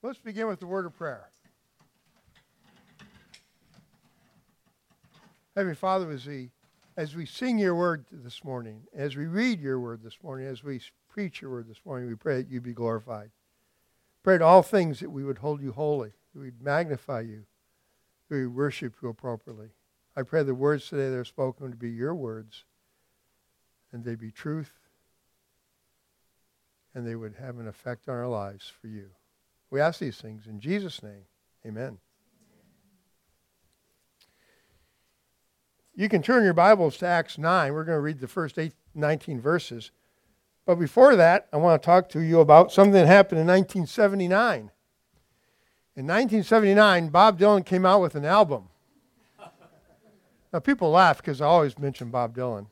Let's begin with the word of prayer. Heavenly Father, as we, as we sing your word this morning, as we read your word this morning, as we preach your word this morning, we pray that you be glorified. Pray in all things that we would hold you holy, that we'd magnify you, that we worship you appropriately. I pray the words today that are spoken to be your words, and they be truth, and they would have an effect on our lives for you. We ask these things in Jesus' name. Amen. You can turn your Bibles to Acts 9. We're going to read the first eight, 19 verses. But before that, I want to talk to you about something that happened in 1979. In 1979, Bob Dylan came out with an album. Now, people laugh because I always mention Bob Dylan.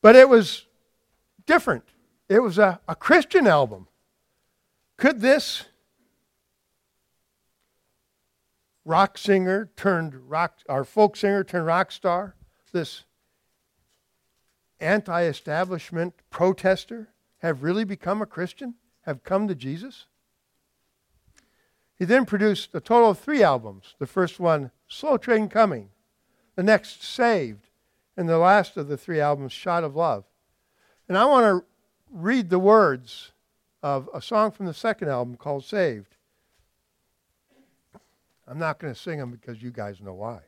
But it was different. It was a, a Christian album. Could this rock singer turned rock, our folk singer turned rock star, this anti establishment protester, have really become a Christian? Have come to Jesus? He then produced a total of three albums. The first one, Slow Train Coming. The next, Saved. And the last of the three albums, Shot of Love. And I want to read the words of a song from the second album called Saved. I'm not going to sing them because you guys know why.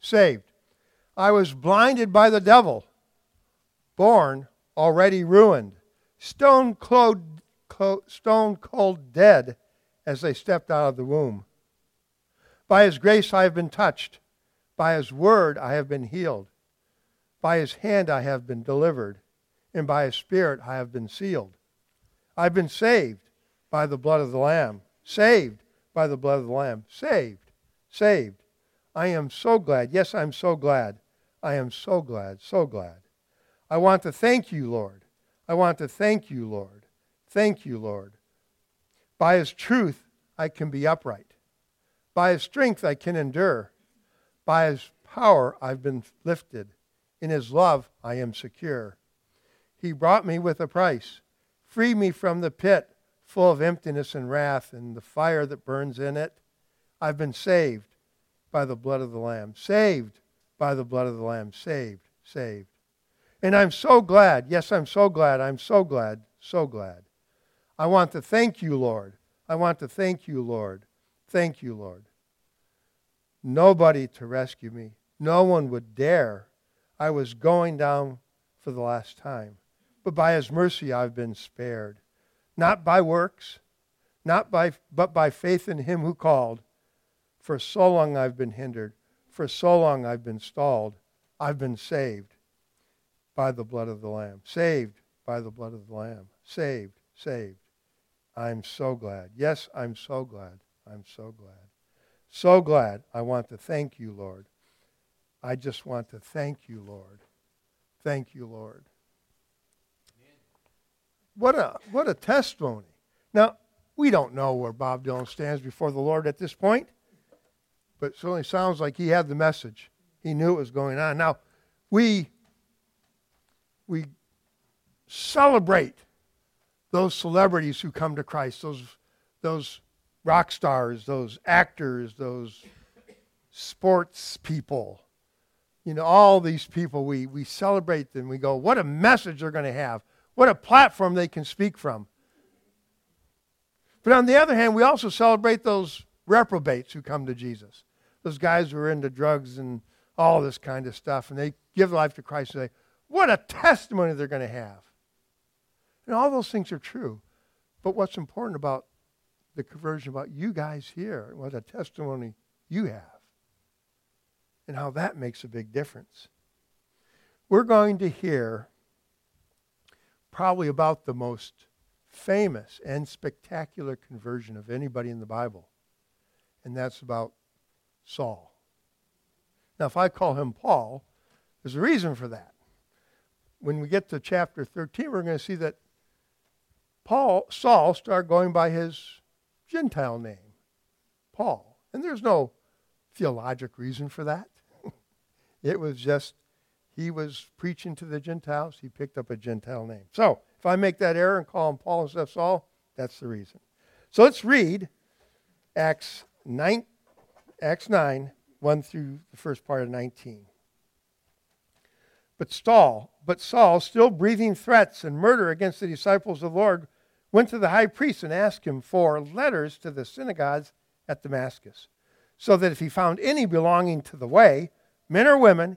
Saved. I was blinded by the devil, born already ruined, stone cold, stone cold dead as they stepped out of the womb. By his grace I have been touched. By his word I have been healed. By his hand I have been delivered and by his Spirit I have been sealed. I've been saved by the blood of the Lamb. Saved by the blood of the Lamb. Saved. Saved. I am so glad. Yes, I'm so glad. I am so glad, so glad. I want to thank you, Lord. I want to thank you, Lord. Thank you, Lord. By his truth, I can be upright. By his strength, I can endure. By his power, I've been lifted. In his love, I am secure. He brought me with a price. Free me from the pit full of emptiness and wrath and the fire that burns in it. I've been saved by the blood of the Lamb. Saved by the blood of the Lamb. Saved, saved. And I'm so glad. Yes, I'm so glad. I'm so glad, so glad. I want to thank you, Lord. I want to thank you, Lord. Thank you, Lord. Nobody to rescue me. No one would dare. I was going down for the last time but by his mercy I've been spared. Not by works, not by, but by faith in him who called. For so long I've been hindered, for so long I've been stalled. I've been saved by the blood of the Lamb. Saved by the blood of the Lamb. Saved, saved. I'm so glad. Yes, I'm so glad. I'm so glad. So glad. I want to thank you, Lord. I just want to thank you, Lord. Thank you, Lord what a what a testimony. Now, we don't know where Bob Dylan stands before the Lord at this point, but it certainly sounds like he had the message. He knew it was going on. Now, we we celebrate those celebrities who come to Christ, those those rock stars, those actors, those sports people. You know, all these people, we, we celebrate them. We go, what a message they're going to have. What a platform they can speak from. But on the other hand, we also celebrate those reprobates who come to Jesus. Those guys who are into drugs and all this kind of stuff, and they give life to Christ and say, What a testimony they're going to have. And all those things are true. But what's important about the conversion about you guys here, what a testimony you have, and how that makes a big difference. We're going to hear probably about the most famous and spectacular conversion of anybody in the Bible, and that's about Saul. Now, if I call him Paul, there's a reason for that. When we get to chapter 13, we're going to see that Paul, Saul started going by his Gentile name, Paul. And there's no theologic reason for that. it was just he was preaching to the Gentiles. He picked up a Gentile name. So if I make that error and call him Paul instead of Saul, that's the reason. So let's read Acts 9, Acts 9 1 through the first part of 19. But Saul, but Saul, still breathing threats and murder against the disciples of the Lord, went to the high priest and asked him for letters to the synagogues at Damascus, so that if he found any belonging to the way, men or women,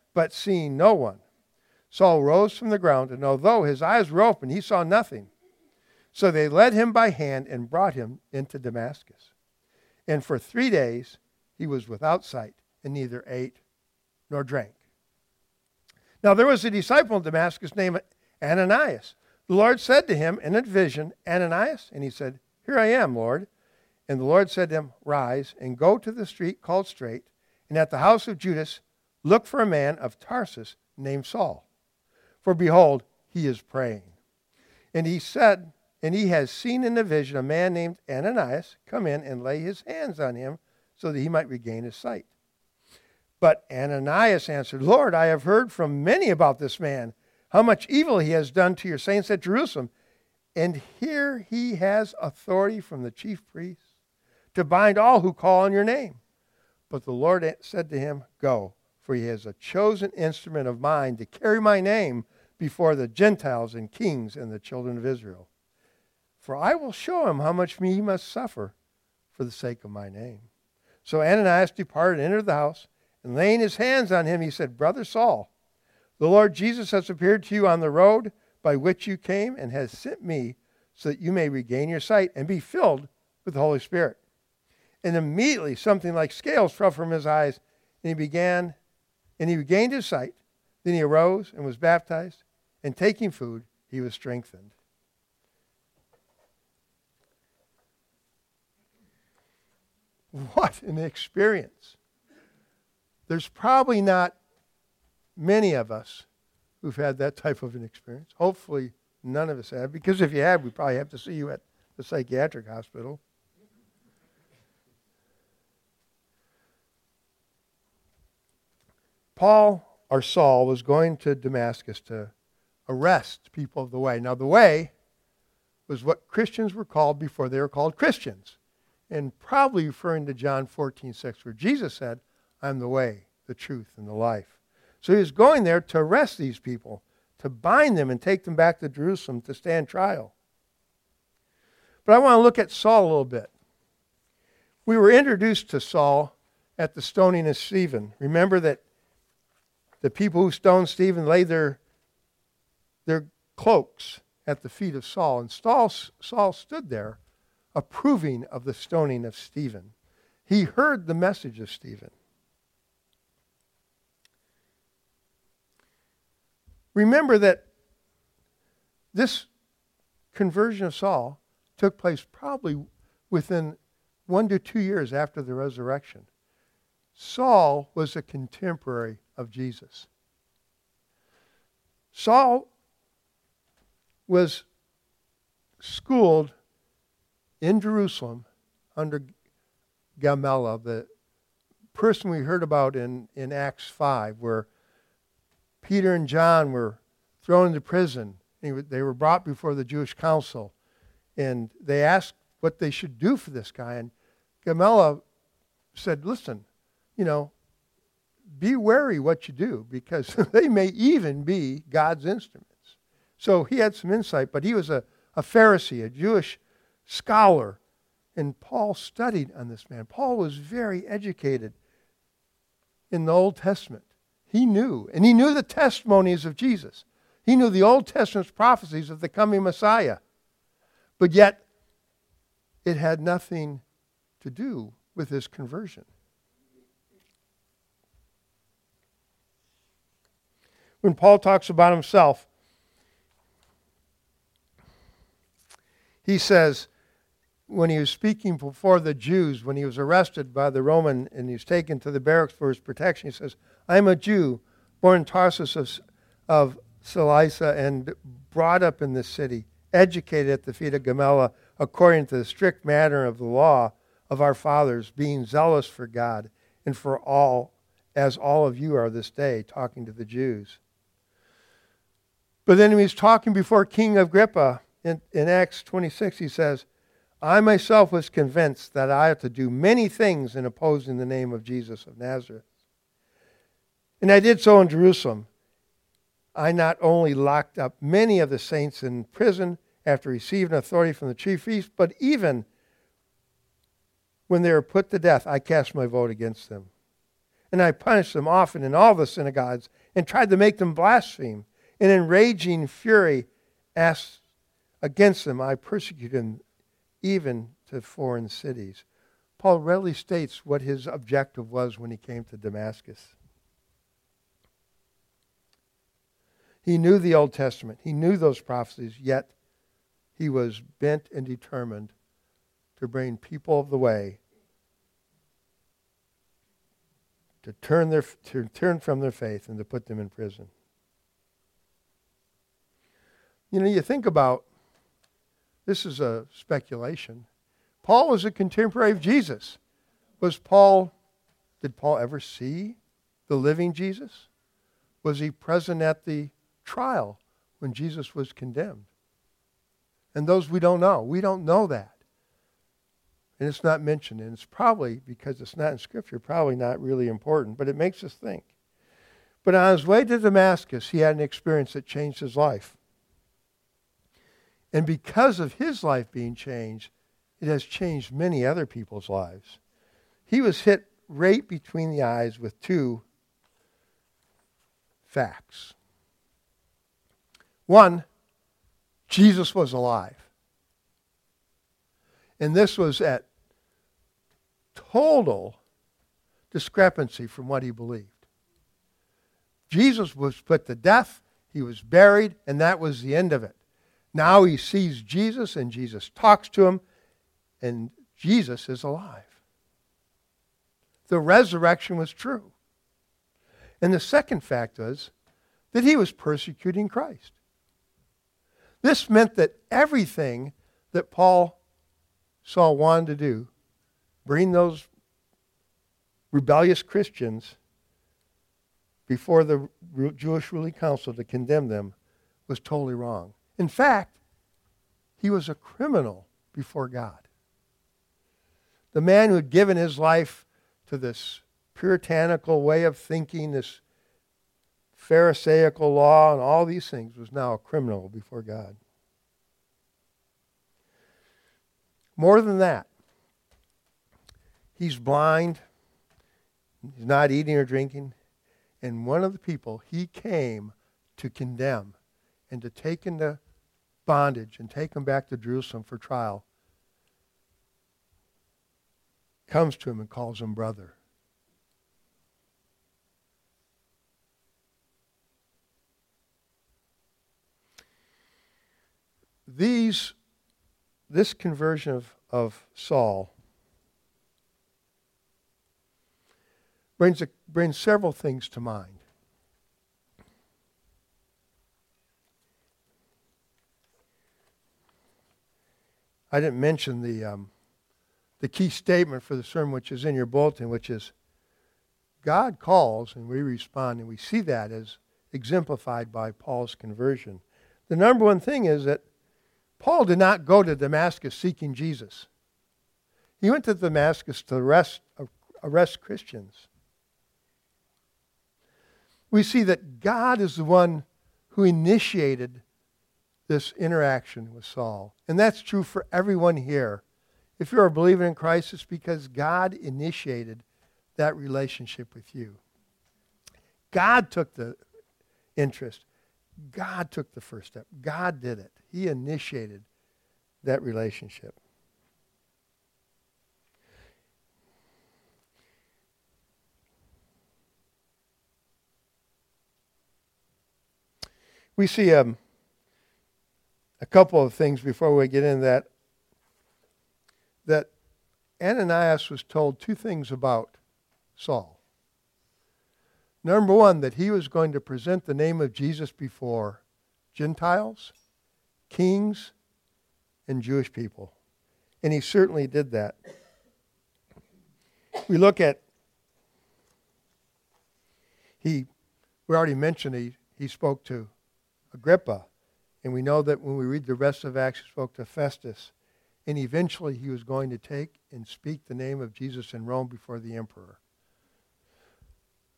but seeing no one. Saul rose from the ground, and although his eyes were open, he saw nothing. So they led him by hand and brought him into Damascus. And for three days he was without sight and neither ate nor drank. Now there was a disciple in Damascus named Ananias. The Lord said to him in a vision, Ananias? And he said, Here I am, Lord. And the Lord said to him, Rise and go to the street called Straight, and at the house of Judas look for a man of Tarsus named Saul. For behold, he is praying. And he said, and he has seen in a vision a man named Ananias come in and lay his hands on him so that he might regain his sight. But Ananias answered, Lord, I have heard from many about this man, how much evil he has done to your saints at Jerusalem. And here he has authority from the chief priests to bind all who call on your name. But the Lord said to him, Go, for he is a chosen instrument of mine to carry my name before the Gentiles and kings and the children of Israel. For I will show him how much he must suffer for the sake of my name. So Ananias departed and entered the house. And laying his hands on him, he said, Brother Saul, the Lord Jesus has appeared to you on the road by which you came and has sent me so that you may regain your sight and be filled with the Holy Spirit. And immediately something like scales fell from his eyes, and he began, and he regained his sight. Then he arose and was baptized, and taking food, he was strengthened. What an experience! There's probably not many of us who've had that type of an experience. Hopefully, none of us have, because if you have, we probably have to see you at the psychiatric hospital. Paul or Saul was going to Damascus to arrest people of the way. Now, the way was what Christians were called before they were called Christians, and probably referring to John 14, 6, where Jesus said, I'm the way, the truth, and the life. So he was going there to arrest these people, to bind them and take them back to Jerusalem to stand trial. But I want to look at Saul a little bit. We were introduced to Saul at the stoning of Stephen. Remember that the people who stoned Stephen laid their, their cloaks at the feet of Saul. And Saul, Saul stood there approving of the stoning of Stephen. He heard the message of Stephen. Remember that this conversion of Saul took place probably within one to two years after the resurrection. Saul was a contemporary of Jesus. Saul was schooled in Jerusalem under Gamaliel, the person we heard about in, in Acts 5, where Peter and John were thrown into prison. They were brought before the Jewish council, and they asked what they should do for this guy. And Gamaliel said, Listen, you know, be wary what you do because they may even be God's instruments. So he had some insight, but he was a, a Pharisee, a Jewish scholar. And Paul studied on this man. Paul was very educated in the Old Testament. He knew, and he knew the testimonies of Jesus. He knew the Old Testament's prophecies of the coming Messiah. But yet, it had nothing to do with his conversion. When Paul talks about himself, he says, when he was speaking before the Jews, when he was arrested by the Roman and he was taken to the barracks for his protection, he says, I am a Jew, born in Tarsus of, of Cilicia and brought up in this city, educated at the feet of Gamaliel according to the strict manner of the law of our fathers, being zealous for God and for all, as all of you are this day, talking to the Jews. But then he's talking before King Agrippa in, in Acts 26, he says, I myself was convinced that I ought to do many things in opposing the name of Jesus of Nazareth. And I did so in Jerusalem. I not only locked up many of the saints in prison after receiving authority from the chief priest, but even when they were put to death, I cast my vote against them. And I punished them often in all the synagogues and tried to make them blaspheme. In raging fury asked against them, I persecuted them even to foreign cities. Paul readily states what his objective was when he came to Damascus. He knew the Old Testament, he knew those prophecies, yet he was bent and determined to bring people of the way to turn, their, to turn from their faith and to put them in prison. You know, you think about this is a speculation. Paul was a contemporary of Jesus. Was Paul, did Paul ever see the living Jesus? Was he present at the trial when Jesus was condemned? And those we don't know. We don't know that. And it's not mentioned. And it's probably, because it's not in Scripture, probably not really important, but it makes us think. But on his way to Damascus, he had an experience that changed his life. And because of his life being changed, it has changed many other people's lives. He was hit right between the eyes with two facts. One, Jesus was alive. And this was at total discrepancy from what he believed. Jesus was put to death, he was buried, and that was the end of it. Now he sees Jesus and Jesus talks to him, and Jesus is alive. The resurrection was true. And the second fact was that he was persecuting Christ. This meant that everything that Paul saw wanted to do, bring those rebellious Christians before the Jewish ruling council to condemn them, was totally wrong. In fact, he was a criminal before God. The man who had given his life to this puritanical way of thinking, this Pharisaical law, and all these things was now a criminal before God. More than that, he's blind, he's not eating or drinking, and one of the people he came to condemn and to take into bondage and take him back to Jerusalem for trial, comes to him and calls him brother. These, this conversion of, of Saul brings, a, brings several things to mind. I didn't mention the, um, the key statement for the sermon, which is in your bulletin, which is God calls and we respond, and we see that as exemplified by Paul's conversion. The number one thing is that Paul did not go to Damascus seeking Jesus. He went to Damascus to arrest, arrest Christians. We see that God is the one who initiated this interaction with Saul. And that's true for everyone here. If you're a believer in Christ, it's because God initiated that relationship with you. God took the interest. God took the first step. God did it. He initiated that relationship. We see um, a couple of things before we get into that. that Ananias was told two things about Saul. Number one, that he was going to present the name of Jesus before Gentiles, kings, and Jewish people. And he certainly did that. We look at, he, we already mentioned he, he spoke to Agrippa. And we know that when we read the rest of Acts, he spoke to Festus. And eventually he was going to take and speak the name of Jesus in Rome before the emperor.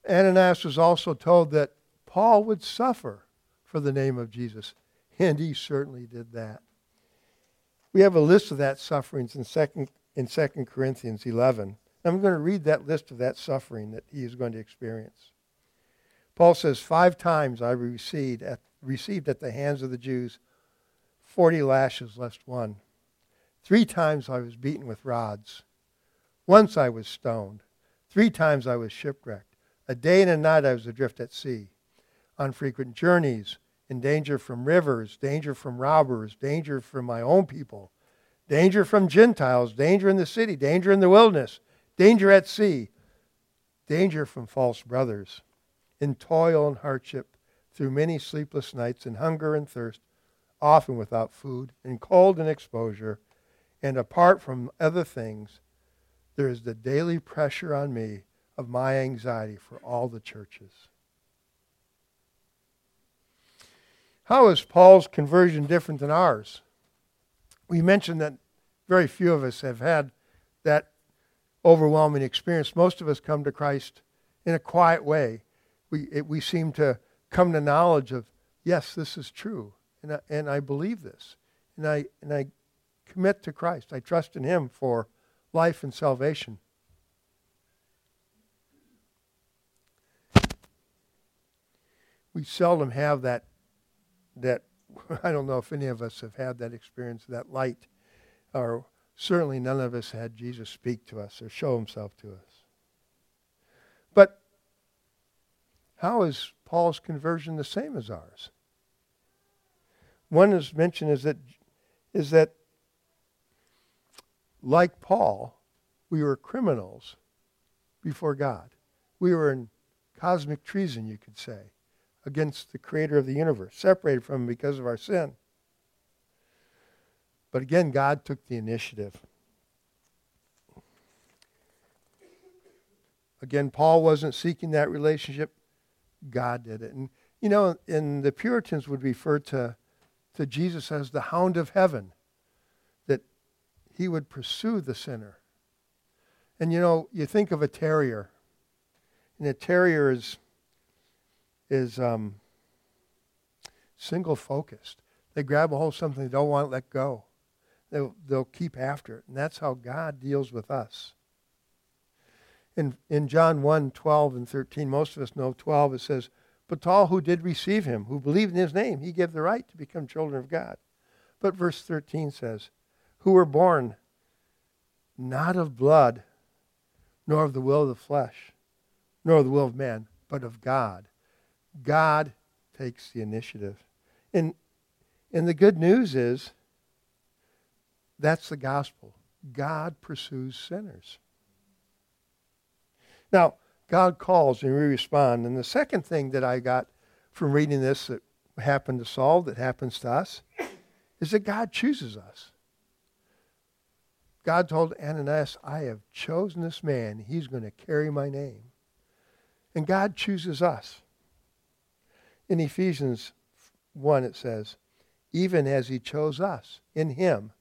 Ananias was also told that Paul would suffer for the name of Jesus, and he certainly did that. We have a list of that sufferings in second in 2 Corinthians 11. I'm going to read that list of that suffering that he is going to experience. Paul says, Five times I received at, received at the hands of the Jews 40 lashes less one. Three times I was beaten with rods. Once I was stoned. Three times I was shipwrecked. A day and a night I was adrift at sea, on frequent journeys, in danger from rivers, danger from robbers, danger from my own people, danger from Gentiles, danger in the city, danger in the wilderness, danger at sea, danger from false brothers, in toil and hardship, through many sleepless nights, in hunger and thirst, often without food, in cold and exposure, and apart from other things, there is the daily pressure on me of my anxiety for all the churches. How is Paul's conversion different than ours? We mentioned that very few of us have had that overwhelming experience. Most of us come to Christ in a quiet way. We, it, we seem to come to knowledge of, yes, this is true, and I, and I believe this, and I, and I commit to Christ. I trust in Him for life and salvation. we seldom have that that I don't know if any of us have had that experience, that light, or certainly none of us had Jesus speak to us or show himself to us. But how is Paul's conversion the same as ours? One is mentioned is that is that like Paul, we were criminals before God. We were in cosmic treason, you could say against the creator of the universe, separated from him because of our sin. But again, God took the initiative. Again, Paul wasn't seeking that relationship. God did it. And, you know, and the Puritans would refer to, to Jesus as the hound of heaven, that he would pursue the sinner. And, you know, you think of a terrier, and a terrier is is um, single focused. They grab a hold of something they don't want to let go. They'll, they'll keep after it. And that's how God deals with us. In, in John 1 12 and 13, most of us know 12, it says, But all who did receive him, who believed in his name, he gave the right to become children of God. But verse 13 says, Who were born not of blood, nor of the will of the flesh, nor of the will of man, but of God. God takes the initiative. And, and the good news is that's the gospel. God pursues sinners. Now, God calls and we respond. And the second thing that I got from reading this that happened to Saul, that happens to us, is that God chooses us. God told Ananias, I have chosen this man. He's going to carry my name. And God chooses us. In Ephesians 1, it says, even as he chose us in him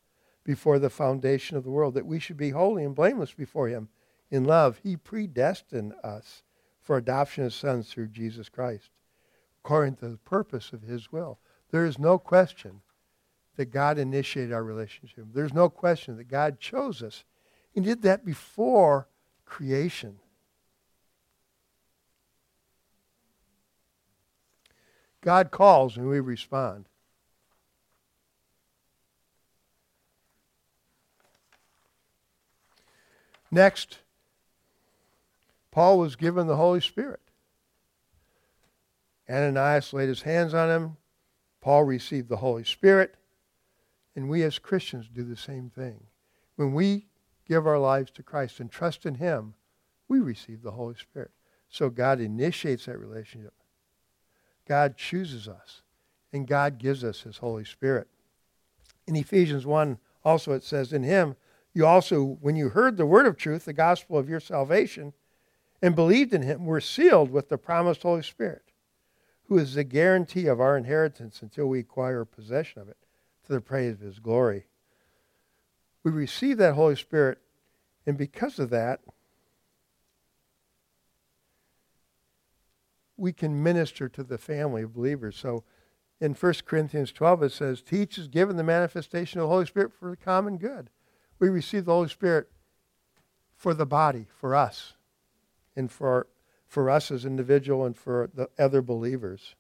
before the foundation of the world, that we should be holy and blameless before him. In love, he predestined us for adoption as sons through Jesus Christ, according to the purpose of his will. There is no question that God initiated our relationship. There's no question that God chose us. He did that before creation. God calls and we respond. Next, Paul was given the Holy Spirit. Ananias laid his hands on him. Paul received the Holy Spirit. And we as Christians do the same thing. When we give our lives to Christ and trust in Him, we receive the Holy Spirit. So God initiates that relationship. God chooses us, and God gives us His Holy Spirit. In Ephesians 1, also it says, In Him, you also, when you heard the word of truth, the gospel of your salvation, and believed in Him, were sealed with the promised Holy Spirit, who is the guarantee of our inheritance until we acquire possession of it, to the praise of His glory. We receive that Holy Spirit, and because of that, we can minister to the family of believers. So in 1 Corinthians 12, it says, Teach is given the manifestation of the Holy Spirit for the common good. We receive the Holy Spirit for the body, for us, and for, for us as individual and for the other believers.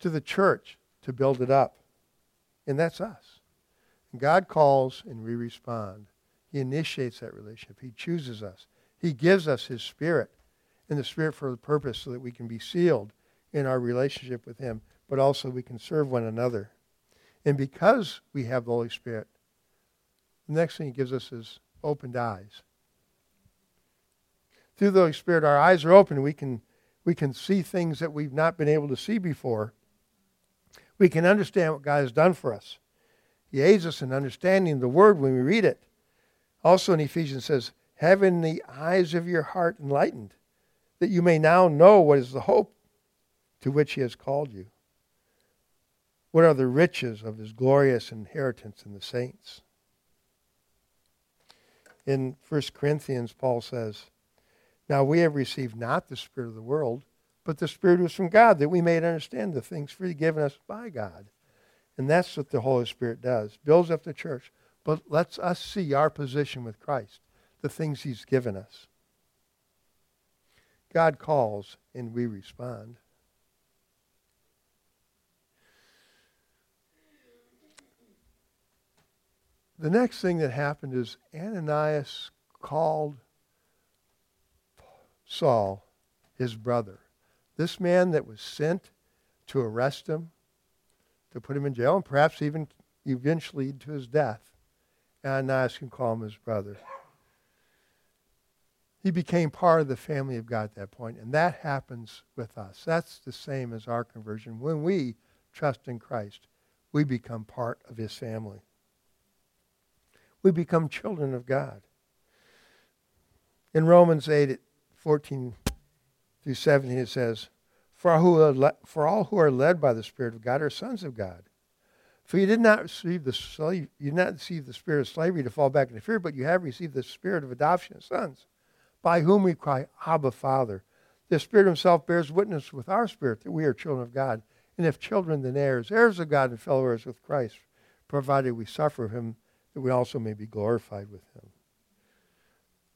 To the church to build it up. And that's us. God calls and we respond. He initiates that relationship. He chooses us. He gives us His Spirit and the Spirit for the purpose so that we can be sealed in our relationship with Him, but also we can serve one another. And because we have the Holy Spirit, the next thing He gives us is opened eyes. Through the Holy Spirit, our eyes are open. We can, we can see things that we've not been able to see before. We can understand what God has done for us. He aids us in understanding the Word when we read it. Also in Ephesians says, having the eyes of your heart enlightened, that you may now know what is the hope to which he has called you. What are the riches of his glorious inheritance in the saints? In 1 Corinthians, Paul says, Now we have received not the Spirit of the world, but the Spirit was from God, that we may understand the things freely given us by God. And that's what the Holy Spirit does builds up the church, but lets us see our position with Christ the things He's given us. God calls and we respond. The next thing that happened is Ananias called Saul, his brother. This man that was sent to arrest him, to put him in jail, and perhaps even eventually to his death. Ananias can call him his brother. He became part of the family of God at that point, and that happens with us. That's the same as our conversion. When we trust in Christ, we become part of his family. We become children of God. In Romans 8, 14 through 17, it says, for, who le- for all who are led by the Spirit of God are sons of God. For you did not receive the slave, you did not receive the spirit of slavery to fall back into fear, but you have received the spirit of adoption as sons by whom we cry, Abba, Father. The Spirit Himself bears witness with our spirit that we are children of God. And if children, then heirs, heirs of God and fellow heirs with Christ, provided we suffer Him, that we also may be glorified with Him.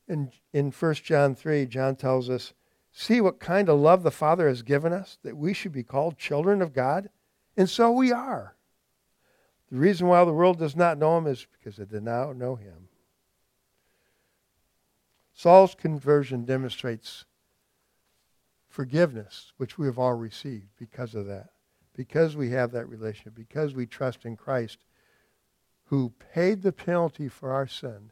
In, in 1 John 3, John tells us, See what kind of love the Father has given us, that we should be called children of God? And so we are. The reason why the world does not know Him is because it did not know Him. Saul's conversion demonstrates forgiveness, which we have all received because of that. Because we have that relationship, because we trust in Christ, who paid the penalty for our sin,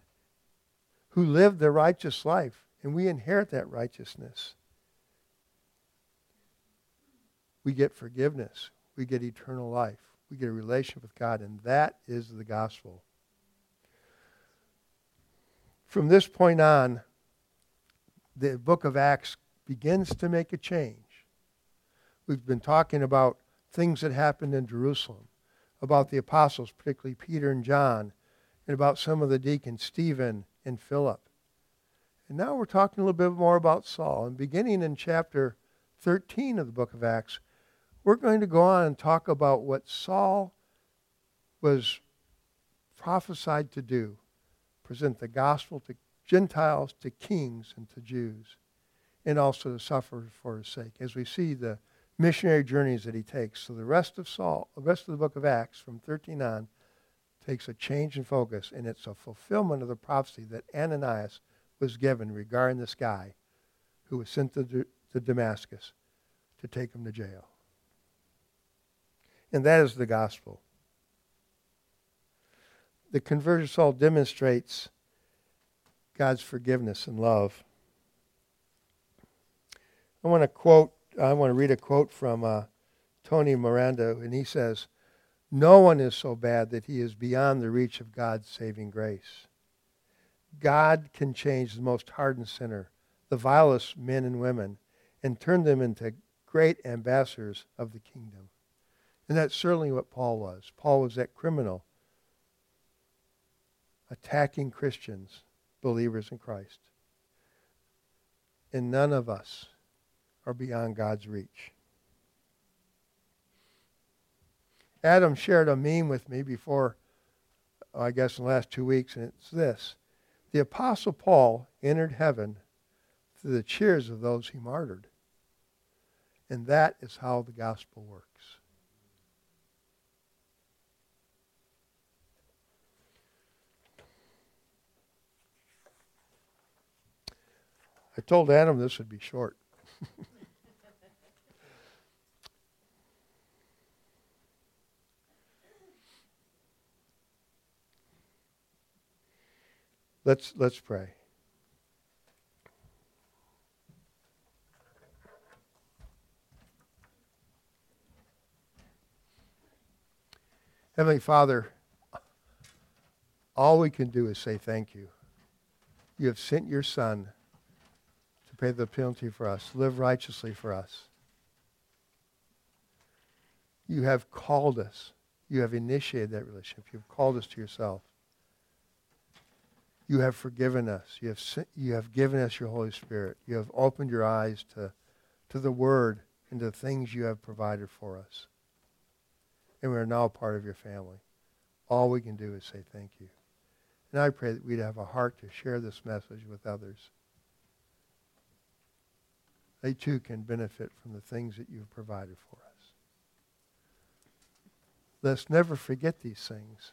who lived the righteous life, and we inherit that righteousness. We get forgiveness. We get eternal life. We get a relationship with God, and that is the gospel. From this point on, the book of Acts begins to make a change. We've been talking about things that happened in Jerusalem, about the apostles, particularly Peter and John, and about some of the deacons, Stephen and Philip. And now we're talking a little bit more about Saul. And beginning in chapter 13 of the book of Acts, we're going to go on and talk about what Saul was prophesied to do present the gospel to Gentiles to kings and to Jews, and also to suffer for his sake, as we see the missionary journeys that he takes. So the rest of Saul, the rest of the book of Acts from 13 on, takes a change in focus, and it's a fulfillment of the prophecy that Ananias was given regarding this guy who was sent to, to Damascus to take him to jail. And that is the gospel. the converted Saul demonstrates God's forgiveness and love. I want to quote, I want to read a quote from uh, Tony Merida, and he says, No one is so bad that he is beyond the reach of God's saving grace. God can change the most hardened sinner, the vilest men and women, and turn them into great ambassadors of the kingdom. And that's certainly what Paul was. Paul was that criminal attacking Christians, believers in Christ. And none of us are beyond God's reach. Adam shared a meme with me before, I guess, in the last two weeks, and it's this. The Apostle Paul entered heaven through the cheers of those he martyred. And that is how the gospel works. I told Adam this would be short. let's let's pray. Heavenly Father, all we can do is say thank you. You have sent your Son to pay the penalty for us, live righteously for us. You have called us. You have initiated that relationship. You have called us to yourself. You have forgiven us. You have, you have given us your Holy Spirit. You have opened your eyes to, to the Word and to the things you have provided for us and we are now part of your family. All we can do is say thank you. And I pray that we'd have a heart to share this message with others. They too can benefit from the things that you've provided for us. Let's never forget these things.